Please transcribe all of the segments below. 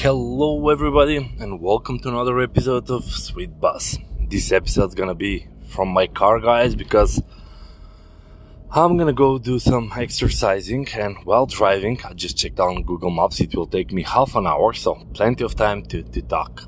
Hello, everybody, and welcome to another episode of Sweet Buzz. This episode's gonna be from my car, guys, because I'm gonna go do some exercising and while driving, I just checked on Google Maps. It will take me half an hour, so plenty of time to, to talk.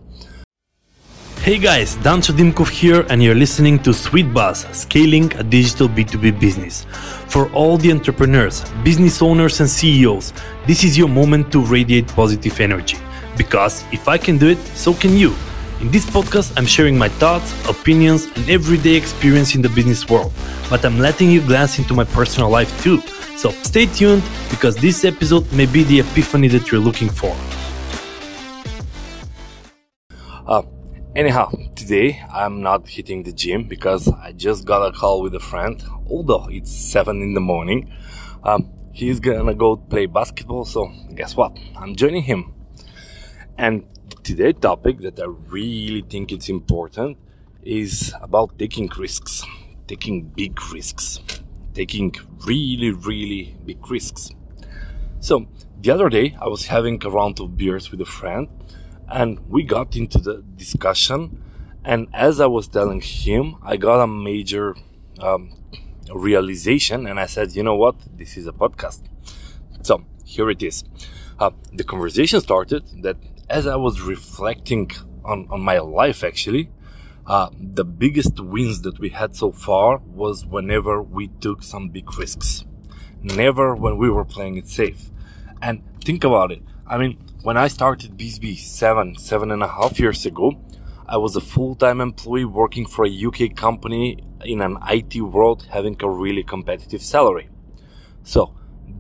Hey guys, Dancho Dimkov here, and you're listening to Sweet Buzz, scaling a digital B2B business. For all the entrepreneurs, business owners, and CEOs, this is your moment to radiate positive energy. Because if I can do it, so can you. In this podcast, I'm sharing my thoughts, opinions, and everyday experience in the business world, but I'm letting you glance into my personal life too. So stay tuned because this episode may be the epiphany that you're looking for. Uh, anyhow, today I'm not hitting the gym because I just got a call with a friend, although it's 7 in the morning. Um, he's gonna go play basketball, so guess what? I'm joining him. And today's topic that I really think it's important is about taking risks, taking big risks, taking really, really big risks. So the other day I was having a round of beers with a friend and we got into the discussion and as I was telling him, I got a major um, realization and I said, you know what? This is a podcast. So here it is. Uh, the conversation started that as I was reflecting on, on my life, actually, uh, the biggest wins that we had so far was whenever we took some big risks. Never when we were playing it safe. And think about it. I mean, when I started BizzBee seven, seven and a half years ago, I was a full-time employee working for a UK company in an IT world having a really competitive salary. So,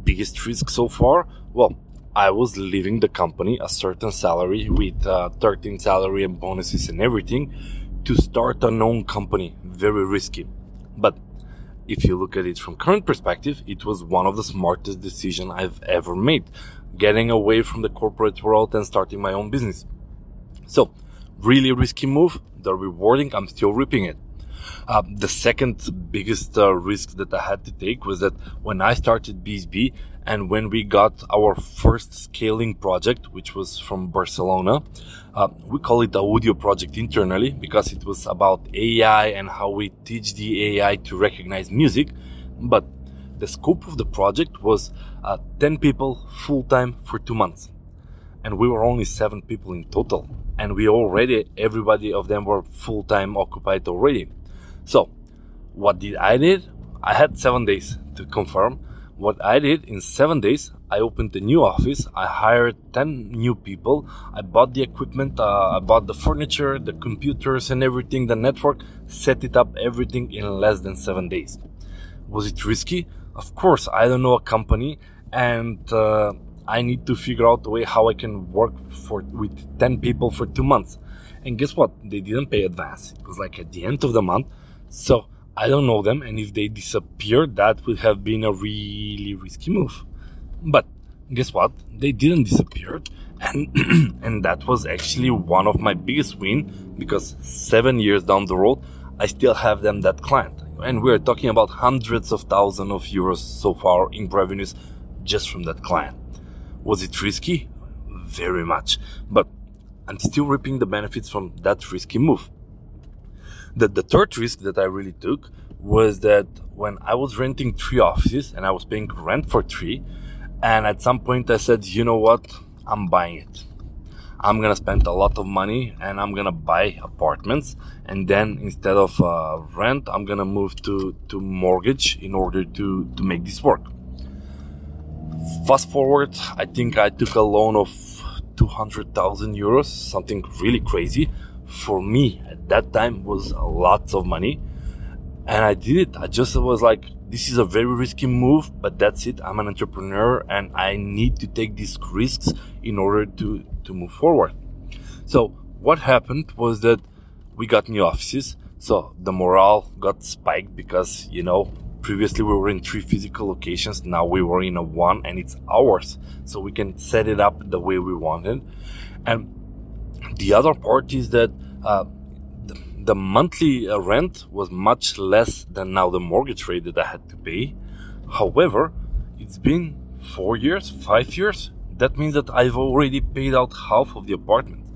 biggest risk so far? Well, I was leaving the company a certain salary with uh, 13 salary and bonuses and everything to start a known company. Very risky. But if you look at it from current perspective, it was one of the smartest decisions I've ever made. Getting away from the corporate world and starting my own business. So, really risky move. The rewarding, I'm still reaping it. Uh, the second biggest uh, risk that I had to take was that when I started BizzBee and when we got our first scaling project, which was from Barcelona, uh, we call it the audio project internally because it was about AI and how we teach the AI to recognize music. But the scope of the project was uh, 10 people full time for two months. And we were only seven people in total. And we already, everybody of them were full time occupied already. So, what did I did? I had seven days to confirm. What I did in seven days, I opened a new office. I hired 10 new people. I bought the equipment. Uh, I bought the furniture, the computers and everything, the network, set it up, everything in less than seven days. Was it risky? Of course, I don't know a company and, uh, I need to figure out a way how I can work for with 10 people for two months. And guess what? They didn't pay advance. It was like at the end of the month. So I don't know them. And if they disappear, that would have been a really risky move. But guess what? They didn't disappear. And, and that was actually one of my biggest win because seven years down the road, I still have them that client. And we're talking about hundreds of thousands of euros so far in revenues just from that client. Was it risky? Very much. But I'm still reaping the benefits from that risky move. The, the third risk that I really took was that when I was renting three offices and I was paying rent for three, and at some point I said, you know what? I'm buying it. I'm gonna spend a lot of money and I'm gonna buy apartments and then instead of uh, rent, I'm gonna move to, to mortgage in order to, to make this work. Fast forward, I think I took a loan of 200,000 euros, something really crazy. For me at that time was lots of money. And I did it. I just was like, this is a very risky move, but that's it. I'm an entrepreneur and I need to take these risks in order to, to move forward. So what happened was that we got new offices. So the morale got spiked because, you know, previously we were in three physical locations now we were in a one and it's ours so we can set it up the way we wanted and the other part is that uh, the, the, monthly uh, rent was much less than now the mortgage rate that i had to pay however it's been four years five years that means that I've already paid out half of the apartment.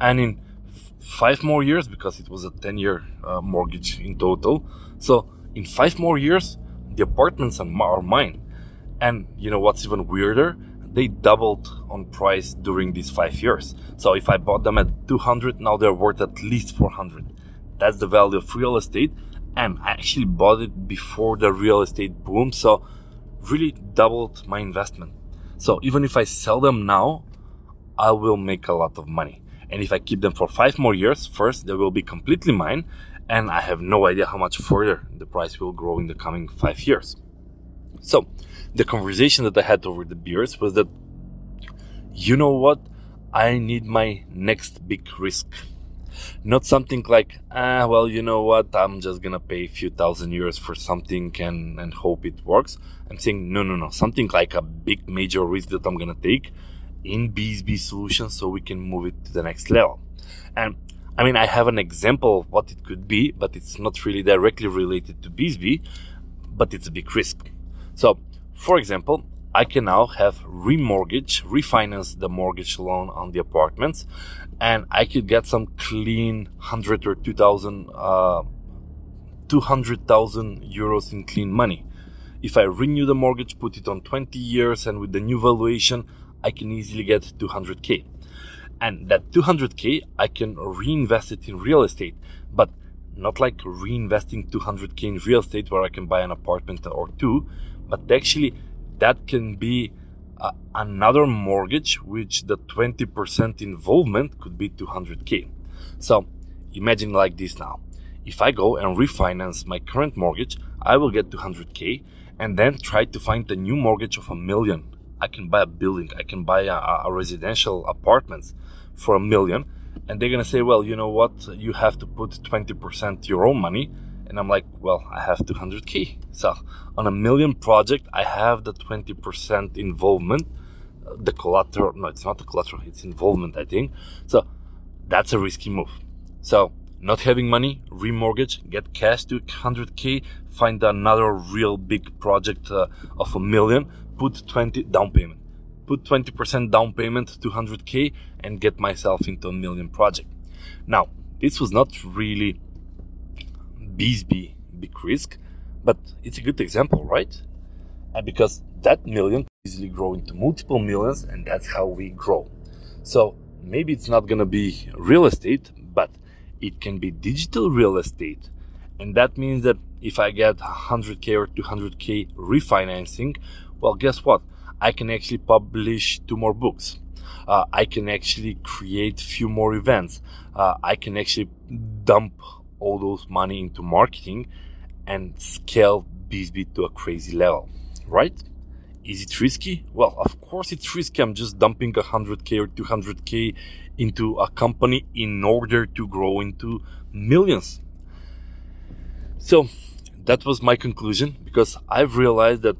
And in f- five more years, because it was a 10 year uh, mortgage in total. So in five more years, the apartments are mine. And you know what's even weirder? They doubled on price during these five years. So if I bought them at 200, now they're worth at least 400. That's the value of real estate. And I actually bought it before the real estate boom. So really doubled my investment. So even if I sell them now, I will make a lot of money. And if I keep them for five more years, first, they will be completely mine. And I have no idea how much further the price will grow in the coming five years. So the conversation that I had over the beers was that, you know what? I need my next big risk. Not something like, ah, well, you know what? I'm just gonna pay a few thousand euros for something and, and hope it works. I'm saying, no, no, no. Something like a big major risk that I'm gonna take in BizzBee solutions so we can move it to the next level. And I mean, I have an example of what it could be, but it's not really directly related to BizzBee, but it's a big risk. So, for example, I can now have remortgage, refinance the mortgage loan on the apartments, and I could get some clean hundred or two thousand, uh, two hundred thousand euros in clean money. If I renew the mortgage, put it on 20 years, and with the new valuation, I can easily get 200k. And that 200k, I can reinvest it in real estate, but not like reinvesting 200k in real estate where I can buy an apartment or two, but actually that can be uh, another mortgage, which the 20% involvement could be 200k. So imagine like this now. If I go and refinance my current mortgage, I will get 200k and then try to find a new mortgage of a million. I can buy a building, I can buy a, a residential apartments for a million. And they're to say, well, you know what? You have to put 20% your own money. And I'm like, well, I have 200k. So on a million project, I have the 20% involvement. The collateral, no, it's not the collateral, it's involvement, I think. So that's a risky move. So not having money, remortgage, get cash to 100k, find another real big project uh, of a million, put 20 down payment put 20% down payment, 200k, and get myself into a million project. Now, this was not really BizzBee big risk, but it's a good example, right? And because that million easily grow into multiple millions, and that's how we grow. So maybe it's not gonna be real estate, but it can be digital real estate. And that means that if I get 100k or 200k refinancing, well, guess what? I can actually publish two more books. Uh, I can actually create few more events. Uh, I can actually dump all those money into marketing and scale BizzBee to a crazy level, right? Is it risky? Well, of course it's risky. I'm just dumping 100k or 200k into a company in order to grow into millions. So that was my conclusion because I've realized that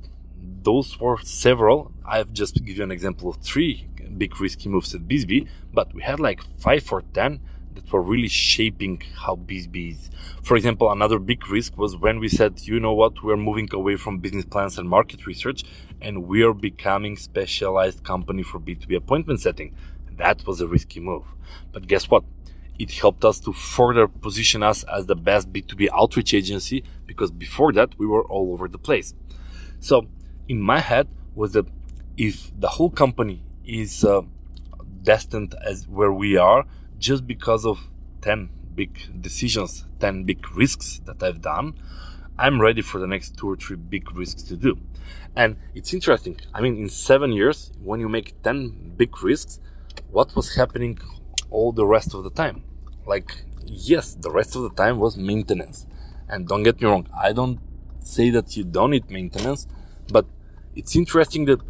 those were several. I've just given you an example of three big risky moves at BizzBee, but we had like five or ten that were really shaping how BizzBee is. For example, another big risk was when we said, you know what, we're moving away from business plans and market research, and we're becoming specialized company for B2B appointment setting. That was a risky move. But guess what? It helped us to further position us as the best B2B outreach agency because before that we were all over the place. So in my head was that if the whole company is uh, destined as where we are just because of 10 big decisions 10 big risks that i've done i'm ready for the next two or three big risks to do. And it's interesting. I mean in seven years when you make 10 big risks what was happening all the rest of the time? Like yes the rest of the time was maintenance. And don't get me wrong i don't say that you don't need maintenance but it's interesting that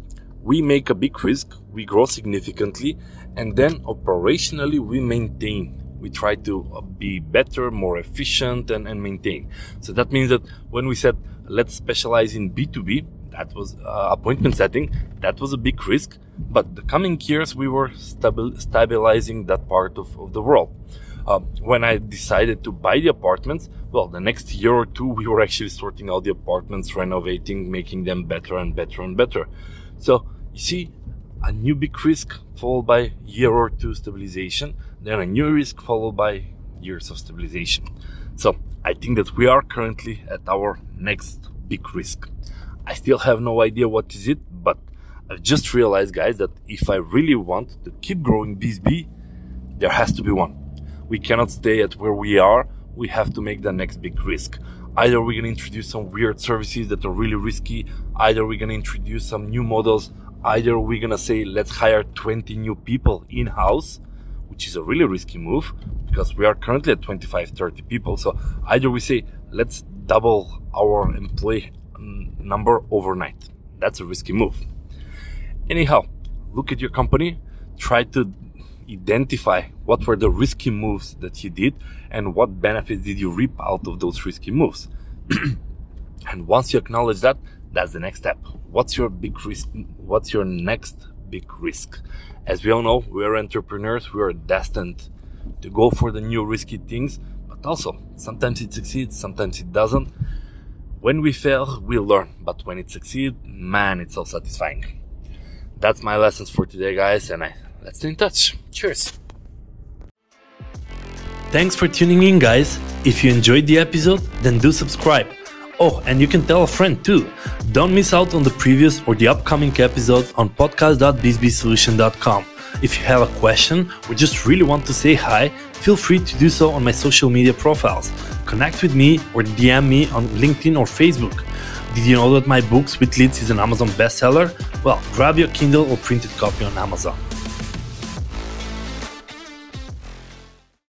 we make a big risk, we grow significantly, and then operationally we maintain. We try to uh, be better, more efficient, and, and maintain. So that means that when we said let's specialize in B2B, that was uh, appointment setting, that was a big risk. But the coming years we were stabil- stabilizing that part of, of the world. Uh, when I decided to buy the apartments, well, the next year or two, we were actually sorting out the apartments, renovating, making them better and better and better. So, you see, a new big risk followed by year or two stabilization, then a new risk followed by years of stabilization. So I think that we are currently at our next big risk. I still have no idea what is it, but I've just realized, guys, that if I really want to keep growing BizzBee, there has to be one. We cannot stay at where we are. We have to make the next big risk. Either we're to introduce some weird services that are really risky. Either we're to introduce some new models. Either we're to say, let's hire 20 new people in house, which is a really risky move because we are currently at 25, 30 people. So either we say, let's double our employee number overnight. That's a risky move. Anyhow, look at your company, try to identify what were the risky moves that you did and what benefits did you reap out of those risky moves. and once you acknowledge that, that's the next step. What's your big risk? What's your next big risk? As we all know, we are entrepreneurs. We are destined to go for the new risky things, but also sometimes it succeeds, sometimes it doesn't. When we fail, we learn, but when it succeeds, man, it's so satisfying. That's my lessons for today, guys, and I let's stay in touch. Cheers. Thanks for tuning in, guys. If you enjoyed the episode, then do subscribe. Oh, and you can tell a friend too. Don't miss out on the previous or the upcoming episodes on podcast.bsbsolution.com. If you have a question or just really want to say hi, feel free to do so on my social media profiles. Connect with me or DM me on LinkedIn or Facebook. Did you know that my book Sweet Leads is an Amazon bestseller? Well, grab your Kindle or printed copy on Amazon.